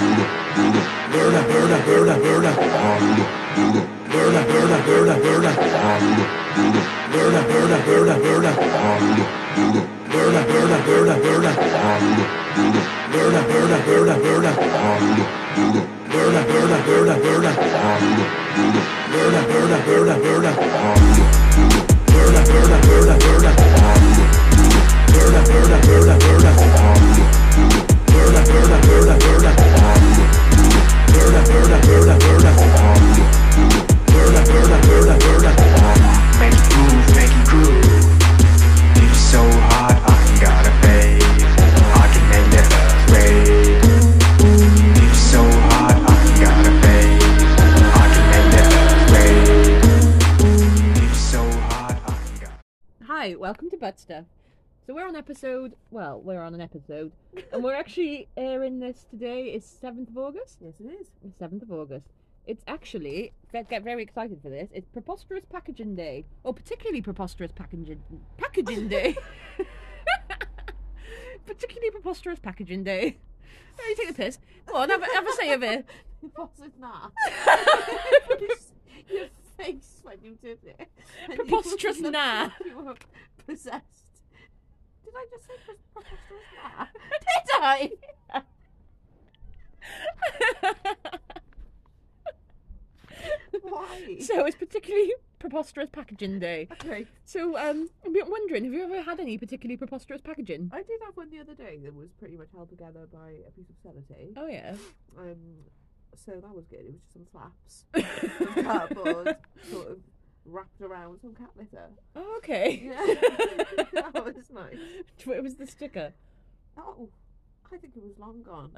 Make it groove, make it groove. Hi, welcome to Butt Stuff. So we're on episode, well, we're on an episode, and we're actually airing this today. Is seventh of August. Yes, it is. Seventh of August. It's actually get, get very excited for this. It's preposterous packaging day, or particularly preposterous packaging packaging day. particularly preposterous packaging day. Oh, you take the piss. Go on, have, a- have a say of it. It now? Your face when you did it. Preposterous nah. You were possessed. Did I just say pres- preposterous nah? Did I? Why? so it's particularly preposterous packaging day. okay. So um, I'm wondering, have you ever had any particularly preposterous packaging? I did have one the other day that was pretty much held together by a piece of sellotape. Oh yeah. Um, so that was good. It was just some flaps cardboard, sort of wrapped around some cat litter. Oh okay. Yeah, that was nice. it was the sticker. Oh, I think it was long gone.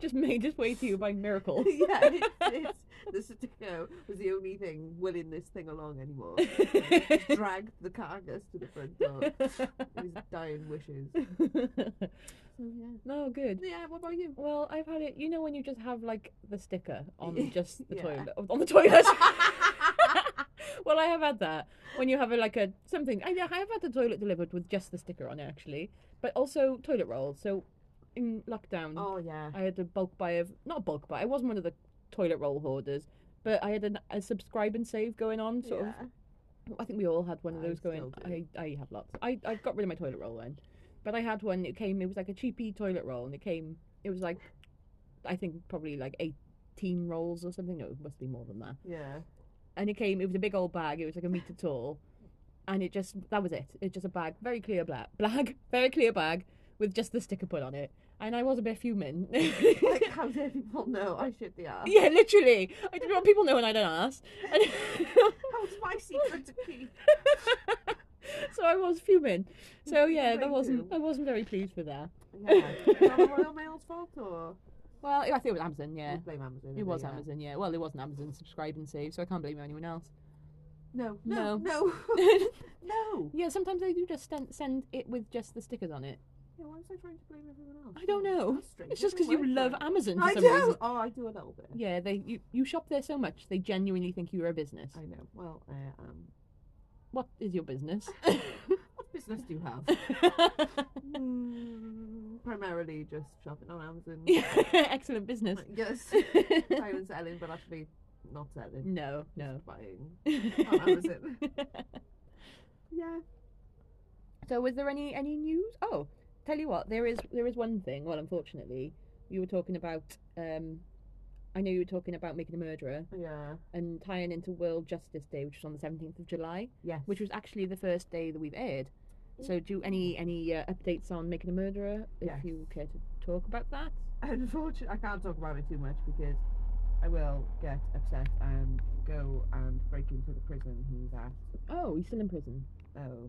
Just made its way to you by miracle. yeah, it's, it's, the sticker was the only thing willing this thing along anymore. Dragged the carcass to the front door. It was dying wishes. So yeah. no, good. Yeah. What about you? Well, I've had it. You know when you just have like the sticker on just the Yeah. toilet, on the toilet. Well, I have had that when you have a, like a something. I, I have had the toilet delivered with just the sticker on it actually, but also toilet rolls. So in lockdown, oh yeah. I had a bulk buy of not bulk buy. I wasn't one of the toilet roll hoarders, but I had an, a subscribe and save going on. Sort yeah. of. I think we all had one of I those going. I do. I have lots. I I got rid of my toilet roll then, but I had one. It came. It was like a cheapy toilet roll, and it came. It was like, I think probably like eighteen rolls or something. No, it must be more than that. Yeah. And it came. It was a big old bag. It was like a meter tall, and it just that was it. It's just a bag, very clear black bag, very clear bag with just the sticker put on it. And I was a bit fuming. Like, how dare people know I shit the ass? yeah, literally. I didn't want people knowing I don't ask. And How's my secret to keep? so I was fuming. So yeah, that wasn't. I wasn't very pleased with that. Yeah. Is that the Royal Mail's fault or? Well, I think it was Amazon. Yeah, You blame Amazon. it was yeah. Amazon. Yeah. Well, it wasn't Amazon. Subscribe and save. So I can't blame anyone else. No. No. No. No. no. yeah, sometimes they do just send, send it with just the stickers on it. Yeah, why was I trying to blame everyone else? I don't know. It's just because you love. Amazon for I some do. reason. Oh, I do a little bit. Yeah, they you, you shop there so much they genuinely think you're a business. I know. Well, uh, um, What is your business? what business do you have? mm, primarily just shopping on Amazon. Excellent business. Yes. Buying and selling, but actually not selling. No, no. Buying on Amazon. yeah. So was there any any news? Oh, tell you what, there is there is one thing. Well, unfortunately, you were talking about. Um, I know you were talking about making a murderer Yeah. and tying into World Justice Day, which was on the seventeenth of July, Yes. which was actually the first day that we've aired. So, do any any uh, updates on making a murderer? If Yes. you care to talk about that. Unfortunately, I can't talk about it too much because I will get upset and go and break into the prison he's at. Oh, he's still in prison. Oh.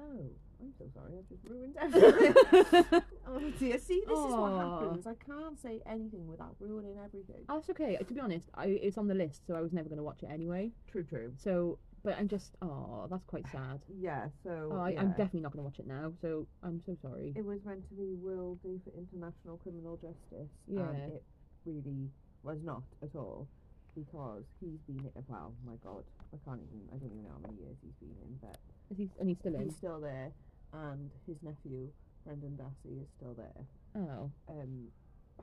Oh, I'm so sorry. I've just ruined everything. oh dear. See, this is what Aw. happens. I can't say anything without ruining everything. Oh, that's okay. To be honest, I it's on the list, so I was never going to watch it anyway. True, true. So, but I'm just, oh, that's quite sad. Yeah, so. Oh, I, yeah. I'm definitely not going to watch it now. So I'm so sorry. It was meant to be World Day for International Criminal Justice. Yeah. And it really was not at all. Because he's been in, well, my god, I can't even, I don't even know how many years he's been in, but Is he, and he's still in. he's still there, and his nephew, Brendan Dassey, is still there. Oh, Um,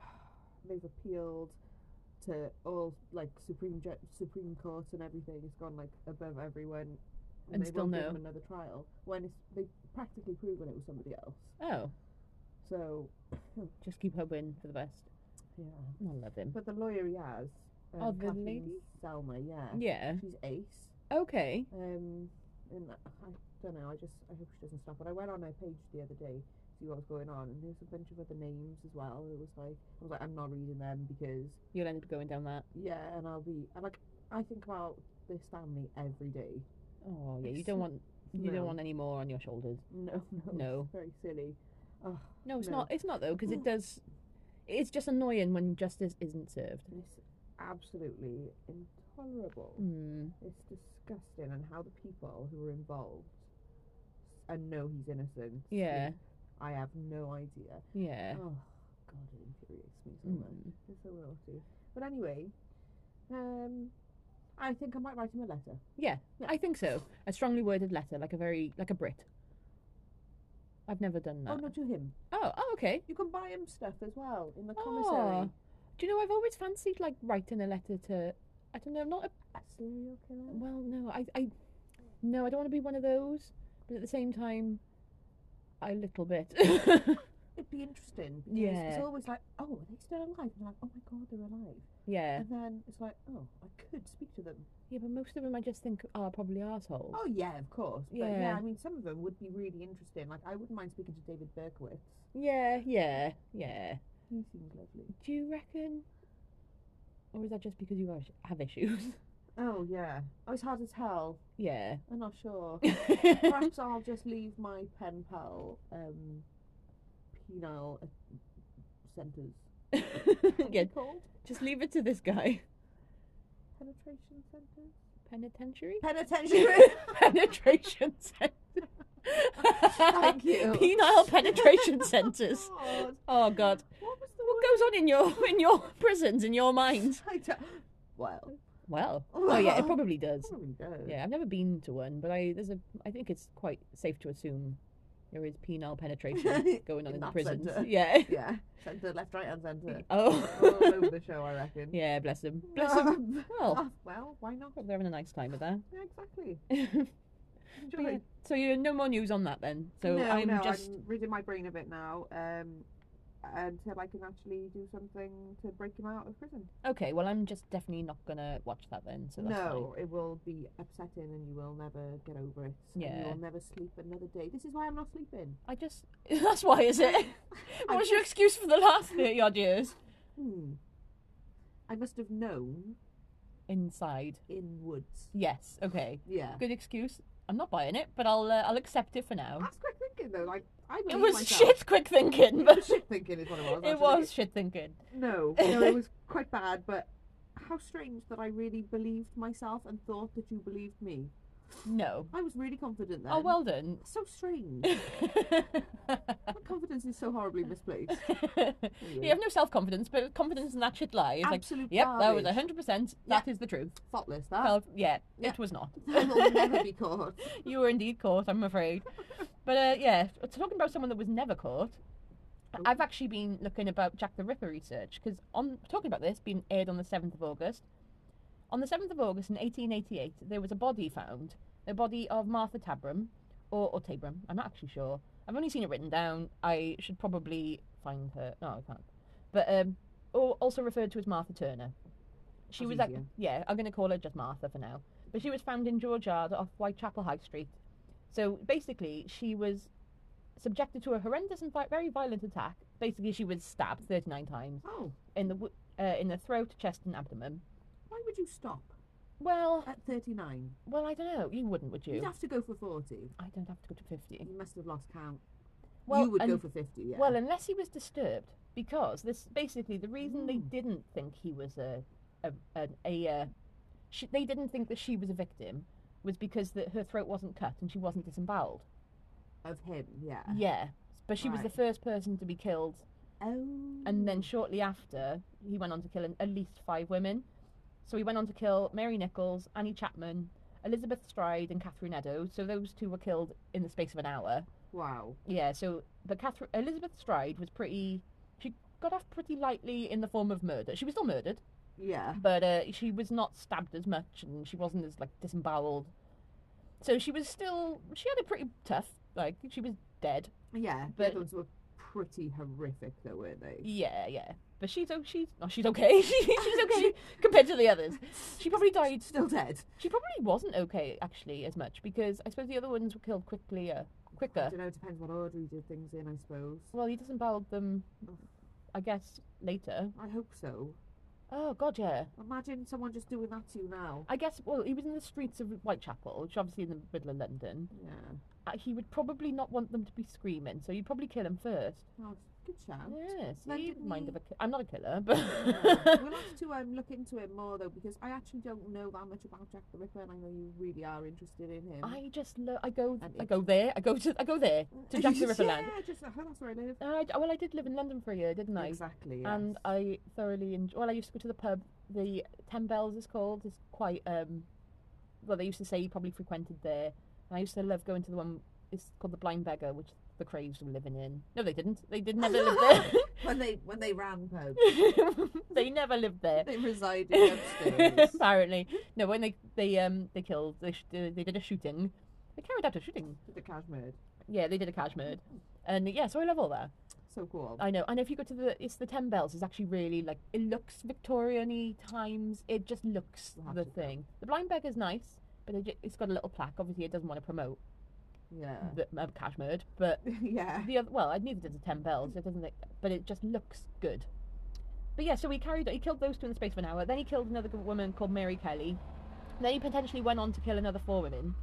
they've appealed to all like supreme ju- supreme courts and everything. It's gone like above everyone. And they still no. another trial when it's they practically proven it was somebody else. Oh, So just keep hoping for the best. yeah, I love him. but the lawyer he has, um, Oh, the lady? Zellner, yeah, Yeah. she's ace. Okay. Um, and I don't know. I just I hope she doesn't stop. But I went on her page the other day see what was going on, and there's a bunch of other names as well. It was like I was like I'm not reading them because You'll end up going down that. yeah, and I'll be and like I think about this family every day. Oh yeah, you don't want you no. don't want any more on your shoulders. No, no, No. very silly. Oh, No, it's No. not. It's not though, because it does. It's just annoying when justice isn't served. it's absolutely intolerable. Hmm. It's disgusting, and how the people who are involved and know he's innocent. Yeah. I have no idea. Yeah. Oh God, it infuriates me so much. Mm. It's so naughty. But anyway, um, I think I might write him a letter. Yeah, Yeah. I think so. A strongly worded letter, like a very like a Brit. I've never done that. Oh, not to him. Oh, oh, okay. You can buy him stuff as well in the commissary. Oh. Do you know I've always fancied like writing a letter to I don't know, not a A serial killer. well, no, I I no, I don't want to be one of those, but at the same time a little bit. It'd be interesting. because Yeah. It's always like, oh, are they still alive? And like, oh my God, they're alive. yeah. And then it's like, oh, I could speak to them. Yeah, but most of them I just think are probably assholes. Oh yeah, of course. But yeah, Yeah. I mean, some of them would be really interesting. Like, I wouldn't mind speaking to David Berkowitz. Yeah, yeah, yeah. He seems lovely. Do you reckon or is that just because you have issues? Oh yeah. Oh, it's hard to tell. yeah. I'm not sure. Perhaps I'll just leave my pen pal um, penile uh, are yeah, called? just leave it to this guy. Penetration centres. Penitentiary? Penitentiary. penetration centre. Thank you. Penile penetration centres. God, Oh god. what was the What goes on in your in your prisons in your mind? I don't- Well, Well, oh yeah, it probably does. probably does. Yeah, I've never been to one, but I there's a I think it's quite safe to assume there is penile penetration going on In in, the prisons. centre. Yeah. Yeah. Centre, left, right, and centre. Oh. All over the show, I reckon. yeah, bless them. Bless them. Well, Ah, well, why not? they're having a nice time with that. Yeah, exactly. Enjoy. yeah, so you no more news on that then. So no, I'm no, just I'm ridding my brain a bit now. Um, until I can actually do something to break him out of prison. okay. Well, I'm just definitely not gonna watch that then. So that's no, it will be upsetting, and you will never get over it. Yeah. you will never sleep another day. This is why I'm not sleeping. I just that's why is it? what was your excuse for the last thirty odd years? Hmm. I must have known Inside. in woods. Yes. Okay. Yeah. Good excuse. I'm not buying it, but I'll uh, I'll accept it for now. That's quick thinking, though. Like I It was myself. shit quick thinking, It but was shit thinking is what it was. it actually. was shit thinking. No, no, it was quite bad, but how strange that I really believed myself and thought that you believed me. No. I was really confident oh, then. Oh well done. So strange. My confidence is so horribly misplaced. you have no self confidence, but confidence in that shit lie. Like, Absolute yep, that was garbage. hundred percent. That is the truth. Faultless, that. Well, yeah, Yeah. it was not. That will never be caught. you were indeed caught, I'm afraid. But uh, yeah, talking about someone that was never caught, I've actually been looking about Jack the Ripper research because on talking about this being aired on the seventh of August. On the seventh of August in 1888, there was a body found, the body of Martha Tabram, or or Tabram. I'm not actually sure. I've only seen it written down. I should probably find her. No, I can't. But um, al- also referred to as Martha Turner. She That's was easier. yeah. I'm going to call her just Martha for now. But she was found in George Yard off Whitechapel High Street. So basically, she was subjected to a horrendous and very violent attack. Basically, she was stabbed 39 times Oh, in the uh, in the throat, chest, and abdomen. why would you stop Well, at 39? well, I don't know. You wouldn't, would you? You'd have to go for 40. I don't have to go to 50. You must have lost count. Well, you would go for 50, yeah. Well, unless he was disturbed, because this basically the reason they Mm. didn't think he was a a a, a uh, she, they didn't think that she was a victim was because that her throat wasn't cut and she wasn't disemboweled. of him, yeah. Yeah, but she was the Right. first person to be killed, Oh. and then shortly after he went on to kill an, at least five women. So he went on to kill Mary Nichols, Annie Chapman, Elizabeth Stride, and Catherine Eddowes. So those two were killed in the space of an hour. Wow. Yeah, so but Catherine Elizabeth Stride was pretty. She got off pretty lightly in the form of murder. She was still murdered, Yeah. but uh, she was not stabbed as much, and she wasn't as like disemboweled. So she was still. She had it pretty tough. Like she was dead. Yeah. But- the others were pretty horrific, though, weren't they? Yeah, yeah. But she's o- she's oh, she's okay. she's okay compared to the others. She probably died. Still dead. She probably wasn't okay actually as much because I suppose the other ones were killed quickly, uh, I quicker. don't know. It depends what order he did things in, I suppose. Well, he disemboweled them, I guess later. I hope so. Oh God, yeah. Imagine someone just doing that to you now. I guess. Well, he was in the streets of Whitechapel, which is obviously in the middle of London. Yeah. Uh, he would probably not want them to be screaming, so you'd probably kill him first. Oh, good shout. Yeah, Then didn't mind he- of a ki- I'm not a killer, but Yeah. we'll have to um, look into it more though because I actually don't know that much about Jack the Ripper and I know you really are interested in him. I just lo- I go And I go there. I go to I go there to Jack the Ripper land. Yeah, just oh, that's where I live. And I well, I did live in London for a year, didn't I? Exactly. Yes. And I thoroughly enjoy. Well, I used to go to the pub. The Ten Bells is called. It's quite um. Well, they used to say you probably frequented there. And I used to love going to the one. It's called the Blind Beggar, which the Krays were living in. No, they didn't. They did never live there. when they when they ran pubs, they never lived there. they resided upstairs. Apparently, no. When they they um they killed, they sh- they did a shooting. They carried out a shooting. to the Kashmir. Yeah, they did a Kashmir, and yeah, so I love all that. So cool. I know. And if you go to the, it's the Ten Bells. It's actually really like it looks Victorian-y times. It just looks We'll the to go. thing. The Blind Beggar's nice, but it, it's got a little plaque. Obviously, it doesn't want to promote yeah. Kashmir, but yeah. the other, well, I neither does the Ten Bells. It doesn't, but it just looks good. But yeah, so he carried. He killed those two in the space of an hour. Then he killed another woman called Mary Kelly. Then he potentially went on to kill another four women.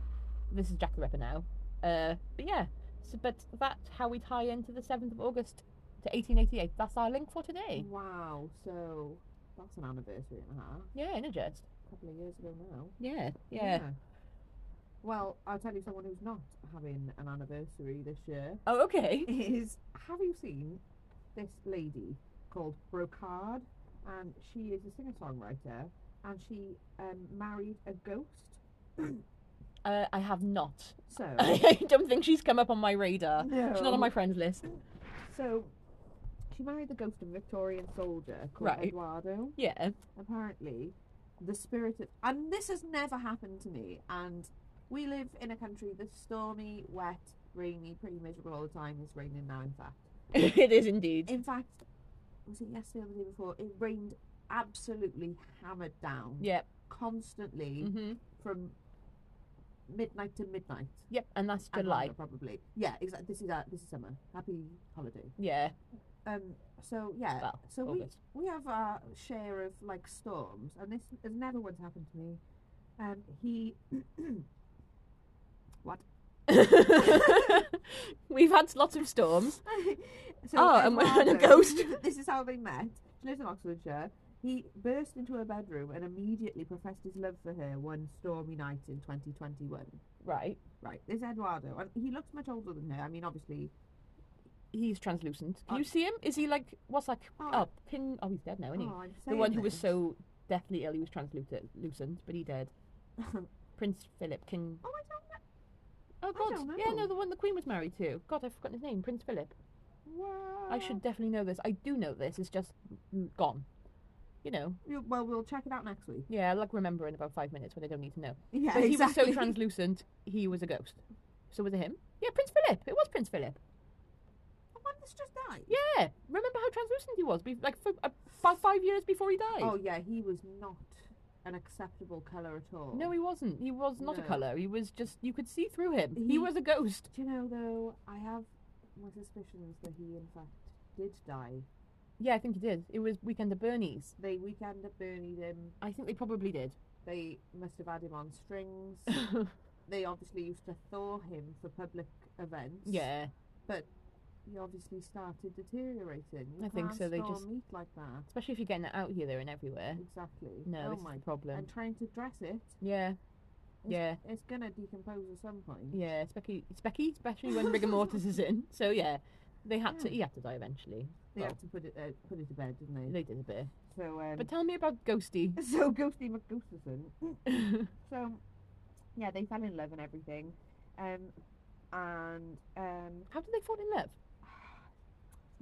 This is Jack the Ripper now. Uh, but yeah, so, but that's how we tie into the seventh of August to 1888. That's our link for today. Wow. So that's an anniversary and a half. Yeah, in a jest. A couple of years ago now. Yeah, yeah. Well, I'll tell you someone who's not having an anniversary this year Oh, okay. is have you seen this lady called Brocarde? And she is a singer songwriter and she um, married a ghost. Uh, I have not. So I don't think she's come up on my radar. no. She's not on my friends list. So she married the ghost of a Victorian soldier called Right. Eduardo. Yeah. Apparently, the spirit of and this has never happened to me. And we live in a country that's stormy, wet, rainy, pretty miserable all the time. It's raining now, in fact. it is indeed. In fact, was it yesterday or the day before? It rained absolutely hammered down Yep. constantly hmm from midnight to midnight. Yep. And that's and July. longer, probably. Yeah, exactly. This is uh, this is summer. Happy holiday. Yeah. Um. So yeah. Well, so we we have our share of like storms, and this has never once happened to me. Um. He. what? We've had lots of storms. so Oh, and we had a ghost. this is how they met. She lives in Oxfordshire. He burst into her bedroom and immediately professed his love for her one stormy night in 2021. Right. Right, this Eduardo, and he looks much older than her. I mean, obviously, He's translucent. Can you oh. see him? Is he like what's that? Oh, Oh, pin. Oh, he's dead now, isn't he? oh, I'm the one who was so deathly ill, he was translucent, but he dead. Prince Philip, King. Oh, I don't. Oh God, yeah, no, the one the Queen was married to. God, I've forgotten his name. Prince Philip. I should definitely know this. I do know this. It's just gone. You know. You- Well, we'll check it out next week. Yeah, I like remember in about five minutes when I don't need to know. Yeah, But he was so translucent, he was a ghost. So was it him? Yeah, Prince Philip. It was Prince Philip. The one that's just died. Yeah. Remember how translucent he was? Be- like for, uh, about five years before he died. Oh yeah, he was not an acceptable color at all. No, he wasn't. He was not a colour. He was just, you could see through him. He, He- was a ghost. Do you know though? I have my suspicions that he in fact did die. Yeah, I think he did. It was Weekend at Bernie's. They weekend at Bernie'd him. I think they probably did. They must have had him on strings. they obviously used to thaw him for public events. yeah. But he obviously started deteriorating. You I think so, they just- meat like that. Especially if you're getting it out here, there, and everywhere. Exactly. No, oh this my is the problem. And trying to dress it. Yeah, It's, yeah, It's gonna decompose at some point. yeah. Specky, Specky, especially when rigor mortis is in. So yeah, they had to. He had to die eventually. They Well, had to put it uh, put it to bed, didn't they? they did a bit. So um, But tell me about Ghosty. so Ghosty McGusterson. So yeah, they fell in love and everything. Um and um How did they fall in love?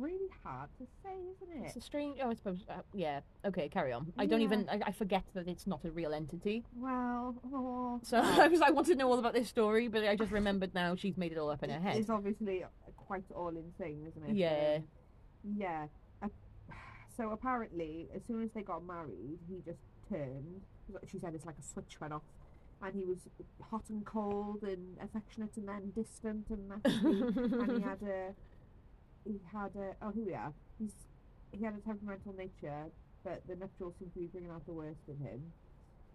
Really hard to say, isn't it? It's a strange. Oh, I suppose. Uh, yeah. Okay, carry on. I don't Yeah. even. I, I forget that it's not a real entity. Well, oh, So I was. I wanted to know all about this story, but I just remembered now she's made it all up in her head. It's obviously quite all insane, isn't it? Yeah. Um, yeah. Uh, so apparently, as soon as they got married, he just turned. She said it's like a switch went off, and he was hot and cold and affectionate, and then distant and nasty. and he had a. He had a. Oh, here we are. He's. He had a temperamental nature, but the nuptials seem to be bringing out the worst in him.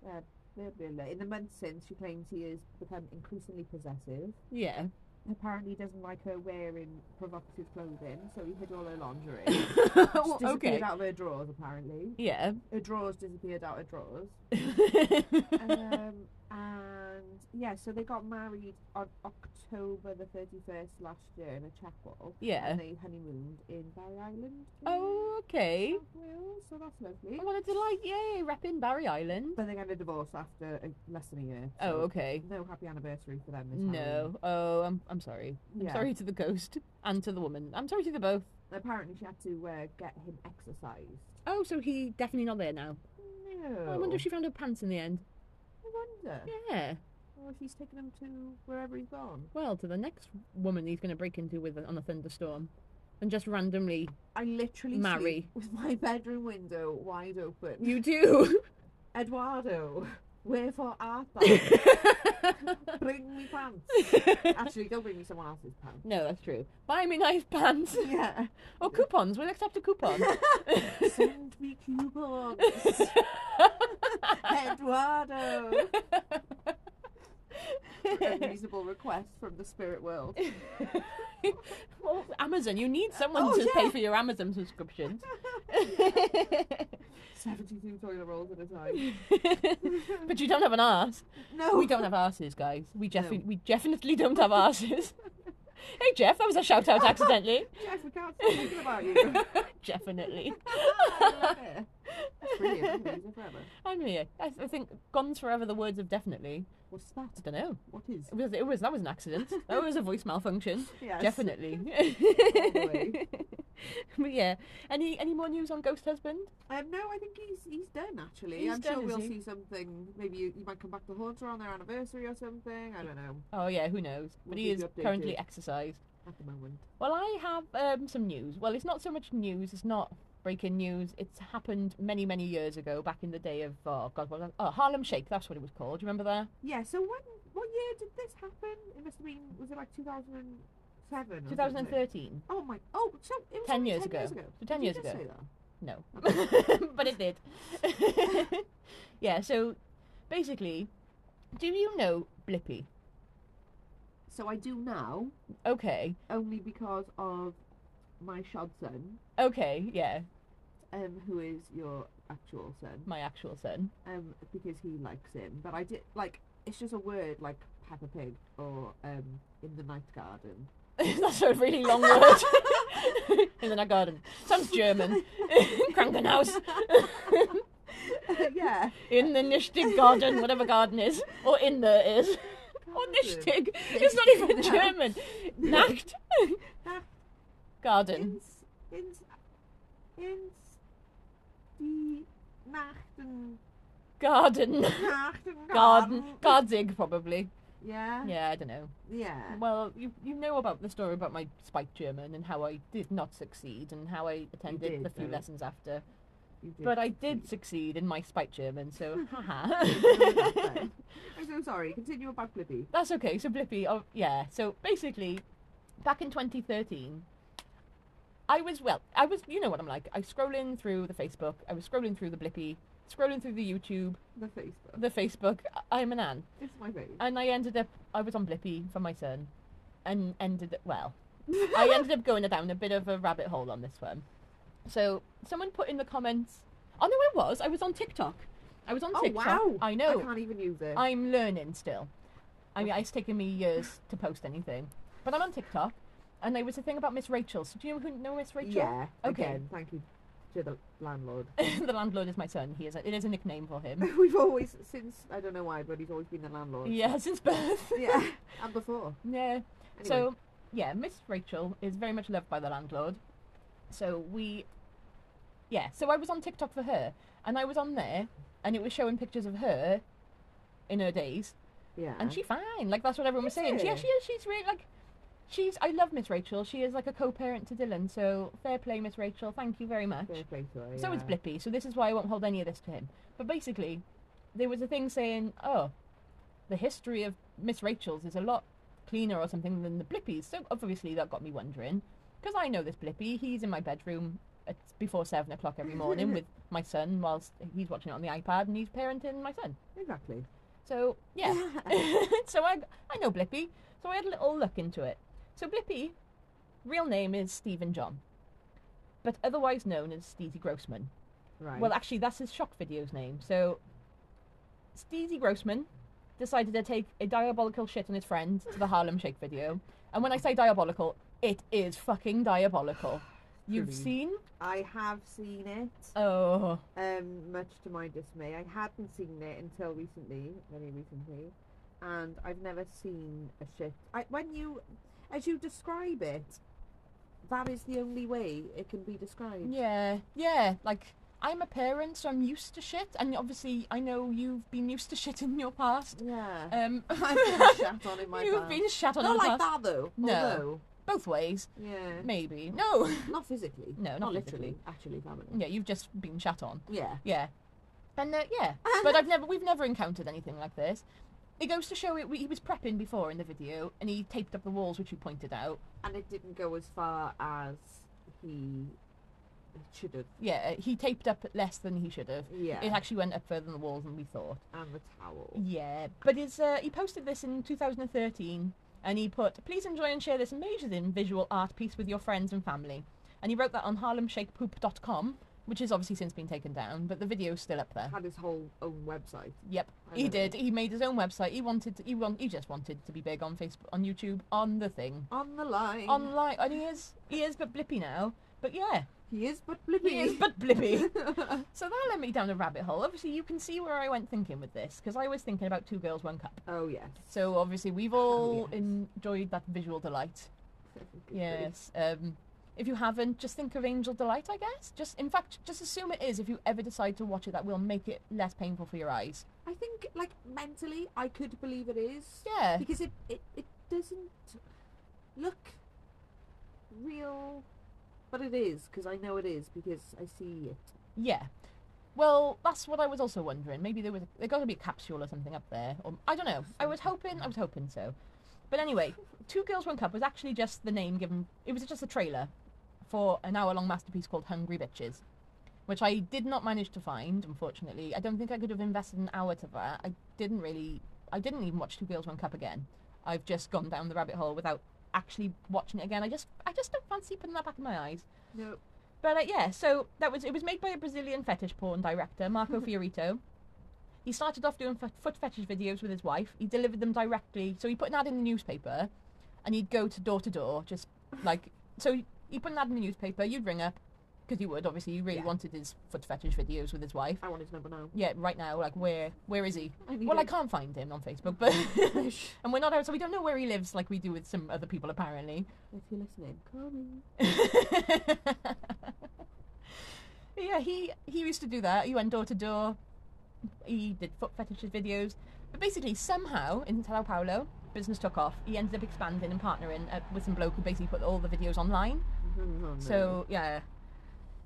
Uh, blah, blah, blah. In the months since, she claims he has become increasingly possessive yeah. apparently doesn't like her wearing provocative clothing, so he hid all her lingerie. Oh, Just disappeared okay. out of her drawers, apparently. Yeah. Her drawers disappeared out of drawers. Um, and yeah, so they got married on October the 31st last year in a chapel. Yeah. And they honeymooned in Barry Island. oh, okay. Wales, so that's lovely. I wanted to like, yay, rep in Barry Island. But they got a divorce after uh, less than a year. Oh, okay. No happy anniversary for them this Halloween. No. Oh, I'm. I'm sorry. I'm Yeah. sorry to the ghost and to the woman. I'm sorry to the both. Apparently, she had to uh, get him exercised. Oh, so he definitely not there now. No. I wonder if she found her pants in the end. Wonder. Yeah. Or if he's taken him to wherever he's gone. Well, to the next woman he's going to break into with on a thunderstorm, and just randomly I literally Marry. with my bedroom window wide open. you do. Eduardo, wherefore art thou? Bring me pants. Actually, don't bring me someone else's pants. no, that's true. Buy me nice pants Yeah. or coupons. We'll accept a coupon. Send me coupons. Eduardo. Unreasonable request from the spirit world. well, Amazon. You need someone Oh, to pay for your Amazon subscriptions. 72 toilet rolls at a time. but you don't have an arse. No. We don't have arses, guys. We, No. we definitely don't have arses. hey, Jeff, that was a shout out accidentally. Jeff, we can't stop thinking about you. definitely. I love it. That's brilliant. I'm gonna use it forever. I'm here. I, I think Gone forever the words of definitely. What's that? I don't know. What is? It was, it was that was an accident. That was a voice malfunction. Yes. Definitely. but yeah. Any any more news on Ghost Husband? Um, no, I think he's he's done actually. He's I'm done, sure we'll he? see something. Maybe you, you might come back to haunt her on their anniversary or something. I don't know Oh yeah, who knows? But We'll he is updated. currently exercised. at the moment. Well, I have um, some news. Well, it's not so much news. It's not breaking news. It's happened many, many years ago, back in the day of oh god, what was oh Harlem Shake. That's what it was called. Do you remember that? Yeah. So when what year did this happen? It must have been. Was it like two thousand and seven? Two thousand and thirteen. Oh my. Oh, so it was 10 only years 10 ago. years ago. So 10 Did years ago. say that? No, but it did. yeah. So basically, do you know Blippi? So I do now Okay. only because of my shod son, Okay. Yeah. Um, who is your actual son. My actual son. um, because he likes him. But I did like it's just a word like Peppa Pig or um, in the night garden. That's a really long word. in the night garden. Sounds German. Krankenhaus. yeah. in the Nichtig garden, whatever garden is, or in there is. Or. Nichtig. It's not even No. German. Nacht. Nacht. Garden. Ins, ins, ins, die Nachten, Garden. Nachten, Garden. Gardzig, probably. Yeah. Yeah, I don't know. Yeah. Well, you you know about the story about my spike German and how I did not succeed and how I attended did, the few though. lessons after. But I did succeed. in my spike German, so haha. I'm so sorry. Continue about Blippi. That's okay. So Blippi, oh yeah. So basically, back in 2013, I was well. I was, you know what I'm like. I was scrolling through the Facebook. I was scrolling through the Blippi, scrolling through the YouTube, The Facebook. the Facebook. I- I'm an Ann, It's my face. and I ended up. I was on Blippi for my son, and ended well. I ended up going down a bit of a rabbit hole on this one. So someone put in the comments. Oh no, I was. I was on TikTok. I was on oh TikTok. wow! I know. I can't even use it. I'm learning still. I mean, it's taken me years to post anything, but I'm on TikTok, and there was a thing about Miss Rachel. So do you know who know Miss Rachel? Yeah. Okay. Again, thank you to the landlord. the landlord is my son. He is. A, it is a nickname for him. We've always since I don't know why, but he's always been the landlord. yeah, since birth. Yeah. And before. yeah. Anyway. So yeah, Miss Rachel is very much loved by the landlord, So we, yeah. So I was on TikTok for her, and I was on there, and it was showing pictures of her in her days, Yeah. and she fine. Like that's what everyone was Is saying. Yeah, she? she is. She's really like. She's. I love Miss Rachel. She is like a co-parent to Dylan. So fair play, Miss Rachel. Thank you very much. Fair play to her, So is yeah. Blippi, so this is why I won't hold any of this to him. But basically, there was a thing saying, oh, the history of Miss Rachel's is a lot cleaner or something than the Blippies. So obviously that got me wondering, because I know this Blippi. He's in my bedroom at before seven o'clock every morning with my son whilst he's watching it on the iPad and he's parenting my son. Exactly. So yeah, so I I know Blippi. So I had a little look into it. So Blippi, real name is Stevin John, but otherwise known as Steezy Grossman. Right. Well, actually, that's his shock video's name. So, Steezy Grossman decided to take a diabolical shit on his friend to the Harlem Shake video. And when I say diabolical, it is fucking diabolical. You've Truly. seen? I have seen it. Oh. Um, much to my dismay, I hadn't seen it until recently, very recently, and I've never seen a shit. I, when you, as you describe it, that is the only way it can be described. Yeah. Yeah. Like, I'm a parent, so I'm used to shit. And obviously, I know you've been used to shit in your past. Yeah. Um, I've been shat on in my past. You've past. been shat on Not in like past. that though. No. Although, Both ways. yeah. Maybe. No. Not physically. No, not physically. literally. Actually, family. yeah, you've just been shat on. Yeah. Yeah, and uh, yeah, but I've never we've never encountered anything like this. It goes to show it. He was prepping before in the video, and he taped up the walls, which you pointed out. And it didn't go as far as he should have. Yeah, he taped up less than he should have. Yeah. It actually went up further than the walls than we thought. and the towel. Yeah, but uh, he posted this in 2013, and he put, "Please enjoy and share this amazing visual art piece with your friends and family." And he wrote that on HarlemShakePoop.com, which has obviously since been taken down, but the video's still up there. Had his whole own website. Yep, I he know. did. He made his own website. He wanted. To, he want. He just wanted to be big on Facebook, on YouTube, on the thing, On the line. online. And he is. He is, but Blippi now. But yeah, He is but Blippi. he is, but Blippi. so that led me down a rabbit hole. Obviously, you can see where I went thinking with this because I was thinking about Two Girls, One Cup. oh yes. So obviously, we've all yes. enjoyed that visual delight. Yes. Um, if you haven't, just think of Angel Delight. I guess. Just in fact, just assume it is. If you ever decide to watch it, that will make it less painful for your eyes. I think like mentally I could believe it is. Yeah. Because it, it, it doesn't look real. But it is, because I know it is, because I see it. Yeah. Well, that's what I was also wondering. Maybe there was there got to be a capsule or something up there, or I don't know. I was hoping. I was hoping so. But anyway, Two Girls One Cup was actually just the name given. It was just a trailer for an hour-long masterpiece called Hungry Bitches, which I did not manage to find. Unfortunately, I don't think I could have invested an hour to that. I didn't really. I didn't even watch Two Girls One Cup again. I've just gone down the rabbit hole without actually watching it again. I just I just don't fancy putting that back in my eyes. No. But uh, yeah, so that was it was made by a Brazilian fetish porn director, Marco Fiorito. He started off doing f- foot fetish videos with his wife. He delivered them directly. So he put an ad in the newspaper, and he'd go to door to door, just like so. He, he put an ad in the newspaper. You'd ring up because you would obviously. You really Yeah. wanted his foot fetish videos with his wife. I want his number now. Yeah, right now, like where where is he? I Well, I can't find him on Facebook, but and we're not out, so we don't know where he lives, like we do with some other people apparently. If you're listening, call me. yeah, he he used to do that. He went door to door. He did foot fetishes videos, but basically somehow in Sao Paulo, business took off. He ended up expanding and partnering uh, with some bloke who basically put all the videos online. Oh, no. So yeah.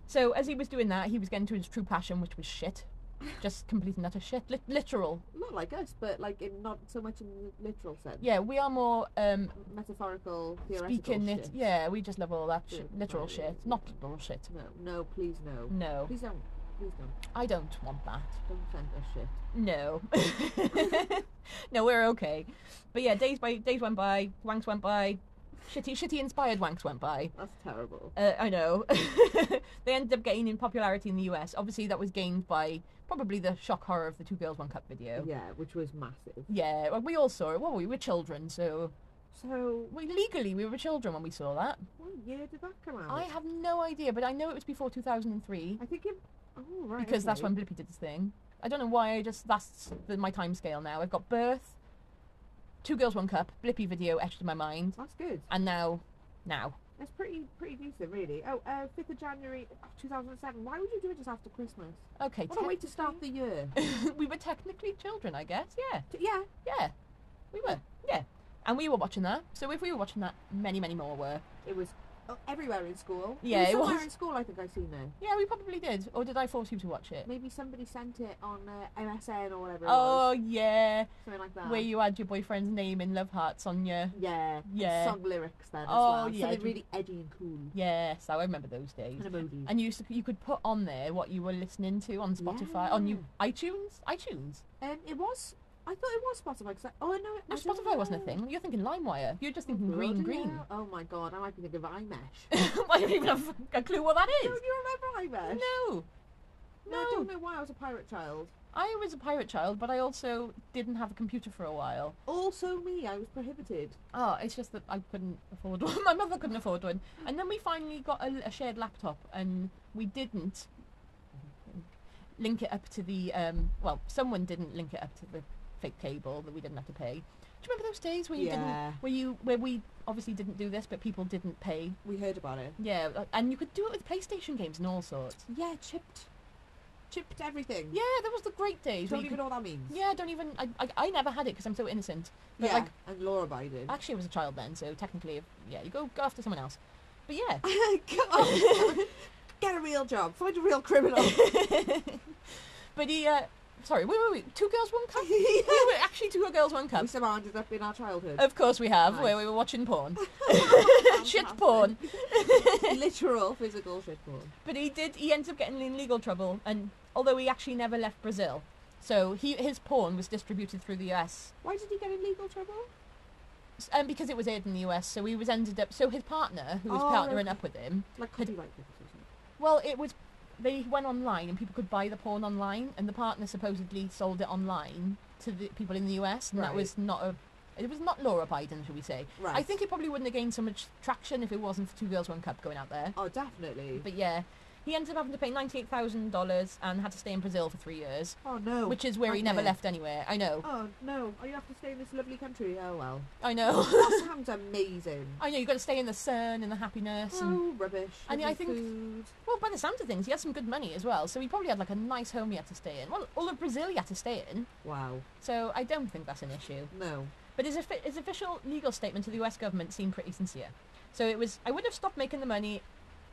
So as he was doing that, he was getting to his true passion, which was shit. Just complete and utter shit. Lit- literal. not like us, but like in not so much in the literal sense. Yeah, we are more um, Metaphorical, theoretical speaking shit. it. Yeah, we just love all that Yeah, literal right. shit, not literal shit. No, no, please no. No, Please don't. Please don't. I don't want that. Don't send us shit. No. no, we're okay. But yeah, days by days went by, wanks went by, shitty shitty inspired wanks went by. That's terrible. Uh, I know. they ended up gaining popularity in the US. Obviously, that was gained by probably the shock horror of the Two Girls One Cup video. Yeah, which was massive. Yeah, well, we all saw it. Well, we were children, so So, we legally we were children when we saw that. what year did that come out? I have no idea, but I know it was before 2003 I think it. Oh right. because that's when Blippi did his thing. I don't know why. I just that's the, my time scale now. I've got birth, Two Girls One Cup, Blippi video etched in my mind, That's good. and now, now. That's pretty pretty decent, really. Oh, uh, 5th of January 2007. Why would you do it just after Christmas? Okay, What a way to start the year. technically- we were technically children, I guess. Yeah, T- yeah. yeah, we were. Yeah, and we were watching that. So if we were watching that, many, many more were. It was everywhere in school. Yeah, it was somewhere was. in school. I think I seen it. Yeah, we probably did. Or did I force you to watch it? Maybe somebody sent it on uh, MSN or whatever. Oh was. yeah, something like that. where you had your boyfriend's name in love hearts on your. Yeah. Yeah. Song lyrics then as Oh, well. yeah, Something really edgy and cool. Yes, I remember those days. And emojis. And you used to, you could put on there what you were listening to on Spotify on you iTunes iTunes. Um, it was. I thought it was Spotify. 'cause I, oh no, it No, Spotify wasn't a thing. You're thinking LimeWire. You're just thinking Bloody green green. Oh my god, I might be thinking of iMesh. I don't even have a clue what that is. Don't you remember iMesh? No, No, I don't know why I was a pirate child. I was a pirate child, but I also didn't have a computer for a while. Also me, I was prohibited. Oh, it's just that I couldn't afford one. My mother couldn't afford one. And then we finally got a, a shared laptop, and we didn't link it up to the. Um, well, someone didn't link it up to the fake cable that we didn't have to pay. Do you remember those days where you Yeah. didn't, where you, where we obviously didn't do this, but people didn't pay? We heard about it. Yeah, like- and you could do it with PlayStation games and all sorts. Yeah, chipped. Chipped everything. Yeah, that was the great days. Don't even could- know what that means. yeah, don't even. I, I, I never had it because I'm so innocent. But yeah. like, and Laura Biden. actually, I was a child then, so technically, if, yeah, you go go after someone else. But yeah. Get a real job. Find a real criminal. but he, uh, sorry, wait, wait, wait. Two girls, one cup. Yeah. we were actually two girls, one we cup. somehow ended up in our childhood. Of course we have, Nice. where we were watching porn, shit porn. Literal physical shit porn. But he did. He ends up getting in legal trouble, and although he actually never left Brazil, so he his porn was distributed through the US, Why did he get in legal trouble? and um, because it was aired in the US, so he was ended up. So his partner, who was Oh, partnering okay. up with him, Like copyright purposes. well, it was. They went online and people could buy the porn online, and the partner supposedly sold it online to the people in the US, and that was not a. It was not Laura Biden, shall we say? Right. I think it probably wouldn't have gained so much traction if it wasn't for Two Girls One Cup going out there. Oh, definitely. But yeah, he ended up having to pay ninety-eight thousand dollars and had to stay in Brazil for three years, Oh no. which is where he never left anywhere. I know, Oh no. Oh, you have to stay in this lovely country. Oh well. I know, That sounds amazing. I know. You've got to stay in the sun and the happiness, and Oh, rubbish. And I think- food. well, by the sounds of things, he had some good money as well. So he probably had like a nice home he had to stay in. Well, all of Brazil he had to stay in. Wow. So I don't think that's an issue. No. But his, his official legal statement to the US government seemed pretty sincere. So it was, I would have stopped making the money.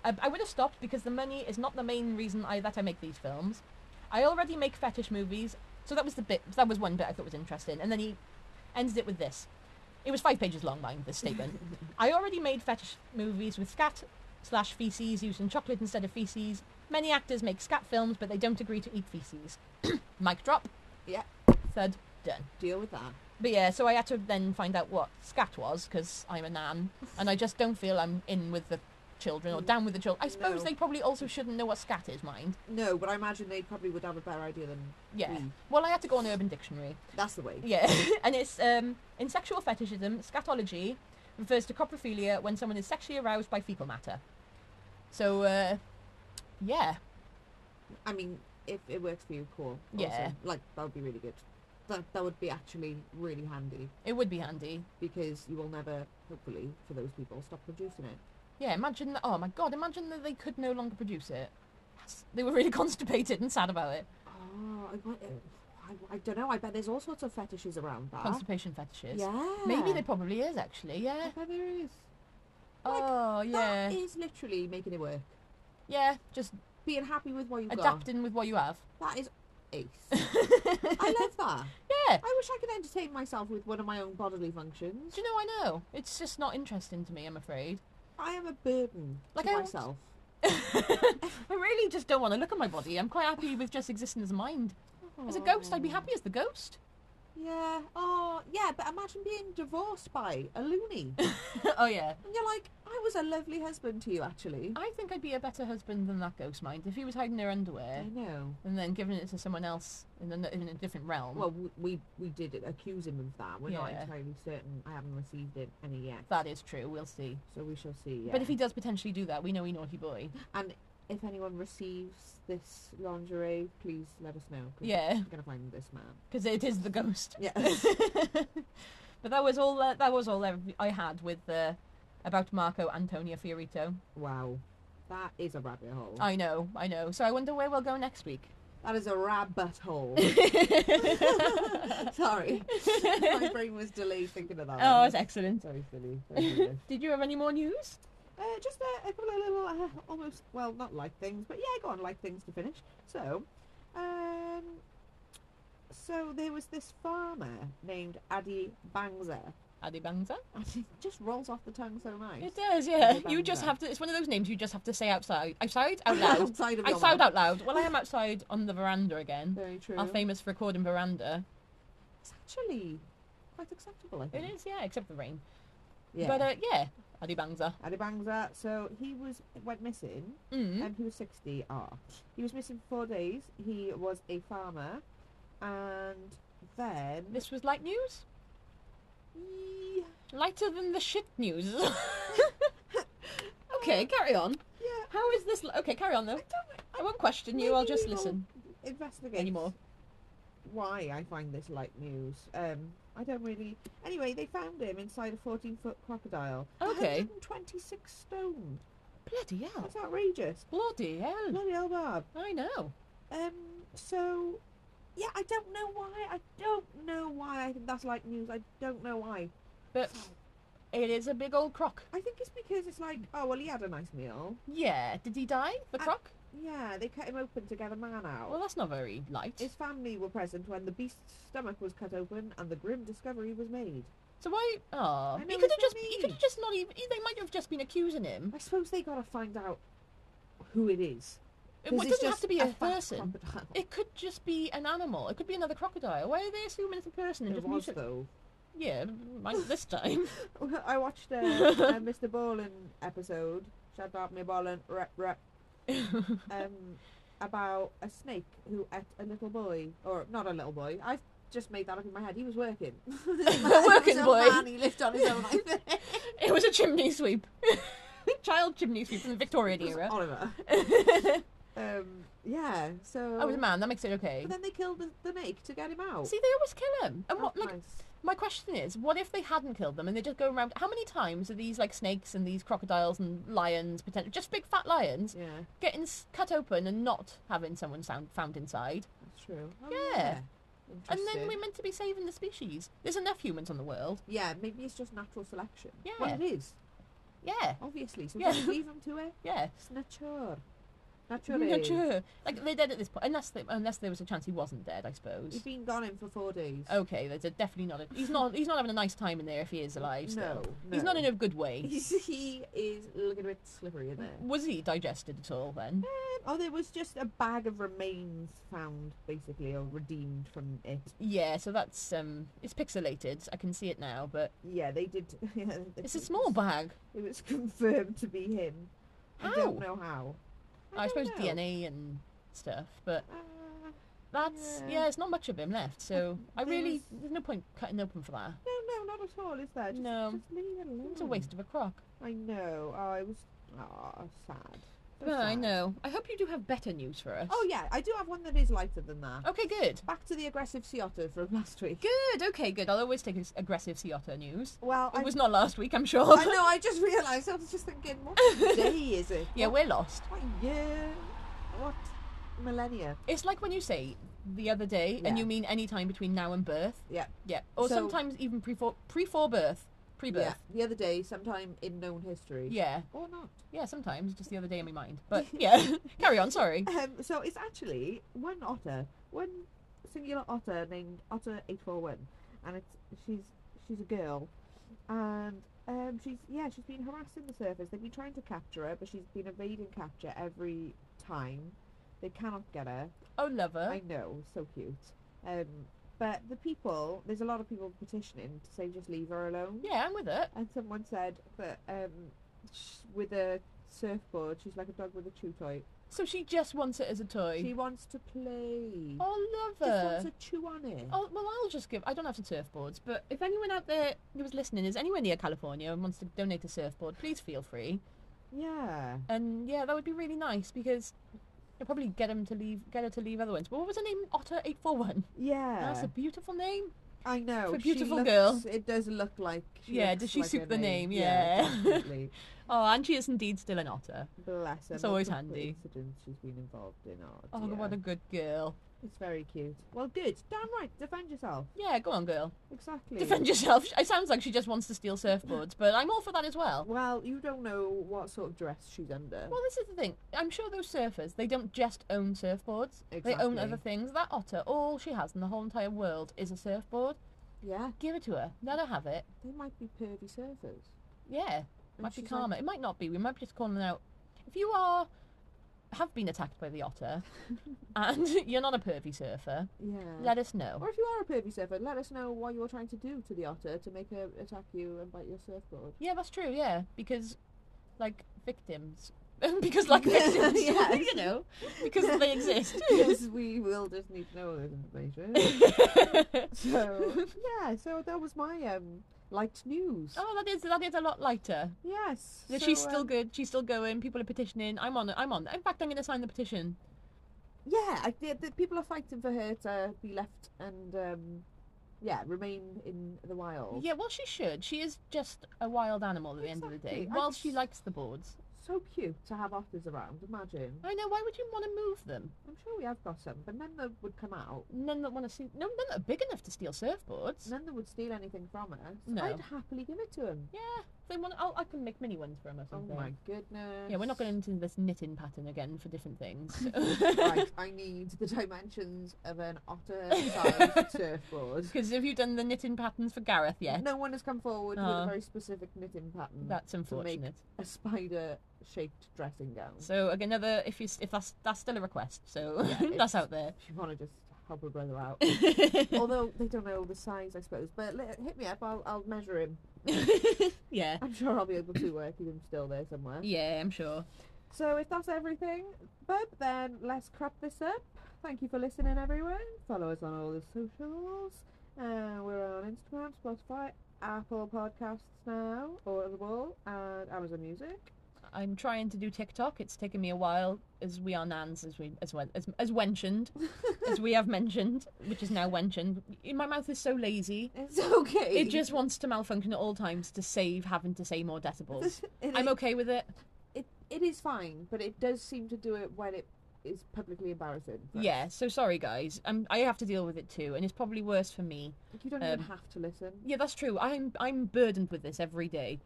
Uh, I would have stopped because the money is not the main reason I, that I make these films. I already make fetish movies. So that was the bit, that was one bit I thought was interesting. And then he ends it with this. It was five pages long, mind this statement. I already made fetish movies with scat slash feces using chocolate instead of feces. Many actors make scat films, but they don't agree to eat feces. Mic drop. Yeah. Third, done. Deal with that. But yeah, so I had to then find out what scat was because I'm a nan, and I just don't feel I'm in with the children or down with the children. I suppose No. they probably also shouldn't know what scat is, mind. No, but I imagine they probably would have a better idea than Yeah. we. Well, I had to go on Urban Dictionary. That's the way. Yeah, and it's um, in sexual fetishism, scatology refers to coprophilia when someone is sexually aroused by fecal matter. So, uh, yeah, I mean, if it works for you, cool. Yeah. Like that would be really good. That that would be actually really handy it would be handy. because you will never, hopefully, for those people, stop producing it. Yeah, imagine that. Oh my god, imagine that they could no longer produce it. They were really constipated and sad about it. Oh, I, I, I don't know. I bet there's all sorts of fetishes around that. Constipation fetishes. Yeah. Maybe there probably is actually. Yeah. I bet there is. Oh, like, oh yeah. That is literally making it work. Yeah. Just Being happy with what you've got. adapting with what you have. That is ace. I love that. Yeah. I wish I could entertain myself with one of my own bodily functions. Do you know? I know. It's just not interesting to me. I'm afraid. I am a burden Like, to I- myself. I really just don't want to look at my body. I'm quite happy with just existing as a mind. As a ghost, I'd be happy as the ghost. Yeah. Oh, yeah. But imagine being divorced by a loony, oh yeah. and you're like, I was a lovely husband to you, actually. I think I'd be a better husband than that ghost mind if he was hiding their underwear I know. and then giving it to someone else in a, in a different realm. Well, we we did accuse him of that. We're not Yeah. entirely certain. I haven't received it any yet, that is true. We'll see. so we shall see. Yeah. But if he does potentially do that, we know he naughty boy. and if anyone receives this lingerie, please let us know. Yeah, we're gonna find this man. because it is the ghost. Yeah. but that was all. Uh, that was all I had with uh, about Marco Antonio Fiorito. Wow. That is a rabbit hole. I know, I know. So I wonder where we'll go next week. that is a rabbit hole. Sorry. My brain was delayed thinking of that. Oh, one. it's excellent. Sorry, silly. Very silly. Did you have any more news? Uh, just a, a couple of little, uh, almost, well, not like things, but yeah, go on, like things to finish. So, um, so there was this farmer named Adi Bangza. Adi Bangza? It just rolls off the tongue so nice. It does, yeah. You just have to. It's one of those names you just have to say outside. Outside, out loud. Outside outside, out loud. Well, I am outside on the veranda again. Very true. Our famous recording veranda. It's actually quite acceptable, I think. is, yeah, except the rain. Yeah. But uh, yeah, Adi Bangza. Adi Bangza. So he was went missing. Mm. Um, he was 60. Ah, he was missing for four days. He was a farmer, and then This was light news. he, Lighter than the shit news. okay, carry on. yeah, How is this? li- Okay, carry on I though. don't. I won't question you. I'll just listen Investigate anymore. why I find this light news. Um, I don't really. Anyway, they found him inside a 14 foot crocodile. Okay. 126 stone. Bloody hell! That's outrageous. Bloody hell! Bloody hell, Barb. I know. Um, so, yeah, I don't know why. I don't know why I think that's like news. I don't know why. But it is a big old croc. I think it's because it's like, oh, well, he had a nice meal. Yeah. Did he die? The I- croc? Yeah, they cut him open to get a man out. Well, that's not very light. His family were present when the beast's stomach was cut open and the grim discovery was made. So why? Oh, he could have just. He could have just not even. They might have just been accusing him. I suppose they gotta find out who it is. It, doesn't have to be a, fat person. crocodile. It could just be an animal. It could be another crocodile. Why are they assuming it's a person? and It just was though. Yeah, this time. I watched a, a Mr. Ballen episode. Shout out me Ballin, rep rep. Um, about a snake who ate a little boy, or not a little boy. I've just made that up in my head. He was working. working He was a boy. Man, he lived on his own. It was a chimney sweep. Child chimney sweep from the Victorian era. Oliver. Um, yeah. So. I was a man. That makes it okay. But then they killed the, the snake to get him out. See, they always kill him. And Oh, what, like, nice. My question is, what if they hadn't killed them and they just go around? How many times are these like snakes and these crocodiles and lions, potentially just big fat lions, Yeah, getting s- cut open and not having someone sound, found inside? that's true. Oh, Yeah. And then we're meant to be saving the species. There's enough humans on the world. Yeah, maybe it's just natural selection. Yeah. Well, it is, Yeah, obviously. So Yeah. leave them to it. yeah. It's nature. Not sure. Like they're dead at this point, unless they, unless there was a chance he wasn't dead. I suppose. He's been gone in for four days. Okay, there's a definitely not. A, he's not. He's not having a nice time in there if he is alive. Still. No, he's not in a good way. He's, he is looking a bit slippery in there. Was he digested at all then? Um, oh, there was just a bag of remains found, basically, or redeemed from it. Yeah, so that's um, it's pixelated. I can see it now, but Yeah, they did. Yeah, it's a small bag. It was confirmed to be him. How? I don't know how. I, don't suppose know. DNA and stuff, but that's Yeah. yeah. it's not much of him left. So I really There's- there's no point cutting open for that. no, no, not at all, is there? Just, No. just leave it alone. It's a waste of a crock. I know. Oh, I was. Oh, sad. But I know. I hope you do have better news for us. Oh yeah, I do have one that is lighter than that. Okay, good. Back to the aggressive sea otter from last week. Good. Okay, good. I'll always take ag- aggressive sea otter news. Well, I, It was not last week, I'm sure. I know. I just realised. I was just thinking, what day is it? yeah, What, we're lost. what year? What millennia? It's like when you say the other day, and you mean any time between now and birth. Yeah. Yeah. Or So- sometimes even pre-for, pre-for birth. Pre-birth. Yeah, the other day, sometime in known history. Yeah. Or not. Yeah, sometimes. Just the other day in my mind. But yeah. Carry on, sorry. Um, so it's actually one otter, one singular otter named Otter eight four one, and it's she's she's a girl, and um, she's yeah she's been harassing the surface. They've been trying to capture her, but she's been evading capture every time. They cannot get her. Oh, lover. I know, so cute. Um, but the people, there's a lot of people petitioning to say just leave her alone. Yeah, I'm with it. And someone said that um, sh- with a surfboard, she's like a dog with a chew toy. So she just wants it as a toy. She wants to play. Oh, love her. just wants to chew on it. Oh, well, I'll just give. I don't have some surfboards, but if anyone out there who was listening is anywhere near California and wants to donate a surfboard, please feel free. Yeah. And yeah, that would be really nice because you'll probably get him to leave, get her to leave other ones. But what was her name? Otter eight four one. Yeah. That's a beautiful name. I know. For a beautiful looks- girl. It does look like. Yeah, does she like suit the name? Yeah, Yeah. Oh, and she is indeed still an otter. Bless her. It's always handy. Incidents she's been involved in. Oh, Oh, dear. what a good girl. It's very cute. Well, good. Damn right. Defend yourself. Yeah, go on, girl. Exactly. Defend yourself. It sounds like she just wants to steal surfboards, but I'm all for that as well. Well, you don't know what sort of dress she's under. Well, this is the thing. I'm sure those surfers, they don't just own surfboards. Exactly. They own other things. That otter, all she has in the whole entire world is a surfboard. yeah, Give it to her. Let her have it. they might be pervy surfers. Yeah. And Might be karma. like- It might not be. We might be just calling them out. If you are have been attacked by the otter and you're not a pervy surfer, Yeah. let us know. or if you are a pervy surfer, let us know what you're trying to do to the otter to make her attack you and bite your surfboard. Yeah, that's true. Yeah, because like victims, because like victims, Yes. you know, because they exist. Because we will just need to know this information. so yeah, so that was my um light news. oh, that is that is a lot lighter. Yes. So, she's still um, good. She's still going. People are petitioning. I'm on. it. I'm on. it. In fact, I'm going to sign the petition. Yeah, I, the, the people are fighting for her to be left and um, yeah, remain in the wild. Yeah, well, she should. She is just a wild animal at the end of the day. Exactly. While she likes the boards. So cute to have otters around. Imagine. I know. Why would you want to move them? I'm sure we have got some, but none that would come out. None that want to see. No, none that are big enough to steal surfboards. None that would steal anything from us. No. I'd happily give it to them. Yeah, they want. I'll, I can make mini ones for them or Oh my goodness. Yeah, we're not going into this knitting pattern again for different things. right, I need the dimensions of an otter-sized surfboard. Because have you done the knitting patterns for Gareth yet? No one has come forward with Oh. a ah. very specific knitting pattern. That's unfortunate. a spider-shaped dressing gown. So again, another if you if that's that's still a request. So Yeah, that's out there. If you want to just help a brother out. Although they don't know the size, I suppose. But li- hit me up, I'll, I'll measure him. yeah, I'm sure I'll be able to work keep him still there somewhere. yeah, I'm sure. So if that's everything, Bub, then let's crap this up. Thank you for listening, everyone. Follow us on all the socials. Uh, we're on Instagram, Spotify, Apple Podcasts now, Audible, and Amazon Music. I'm trying to do TikTok. It's taken me a while, as we are nans, as we as well as as as we have mentioned, which is now mentioned. My mouth is so lazy. It's okay. It just wants to malfunction at all times to save having to say more decibels. It I'm okay with it. it, it is fine, but it does seem to do it when it is publicly embarrassing. Yeah, so sorry guys. I'm, I have to deal with it too, and it's probably worse for me. You don't even Um, have to listen. Yeah, that's true. I'm I'm burdened with this every day.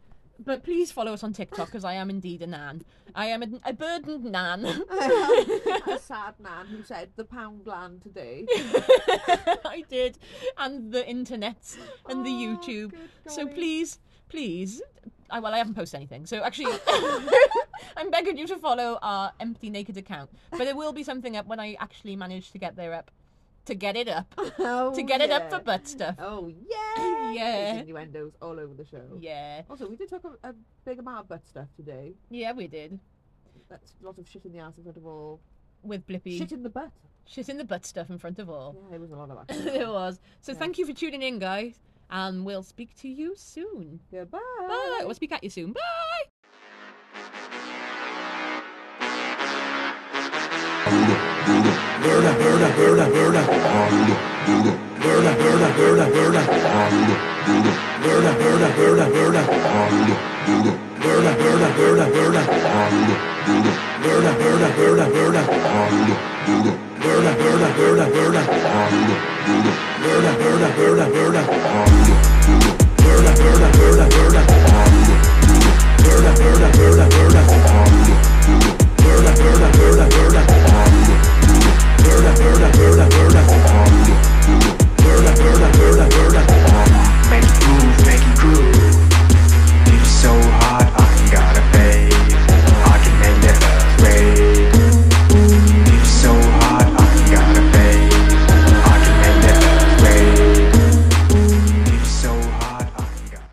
But please follow us on TikTok because I am indeed a nan. I am a, a burdened nan. a sad man who said the pound land today. I did, and the internet and the Oh, YouTube. So please, please. I, well, I haven't posted anything, so actually, I'm begging you to follow our empty naked account. But there will be something up when I actually manage to get there up, to get it up, Oh, to get it up for butt stuff. Oh yeah, Yeah. There's innuendos all over the show. Yeah, Also, we did talk a, a big amount of butt stuff today. yeah, we did That's a lot of shit in the ass in front of all. with Blippi. Shit in the butt. Shit in the butt stuff in front of all. Yeah, it was a lot of it was. So Yeah. thank you for tuning in, guys, and we'll speak to you soon. Goodbye. Bye. We'll speak at you soon. Bye. Burda, burda, burda, burda. Burda, burda, burda, burda. Burda, burda, burda, burda, burda. Burda, burda, burda, burda. Burda, burda, burda, burda. Burda, burda, burda, burda. Burda, burda, burda, burda. Burda, burda, burda, burda. Burda, burda, burda, burda. Burda, burda, burda, burda burda burda burda burda burda burda burda burda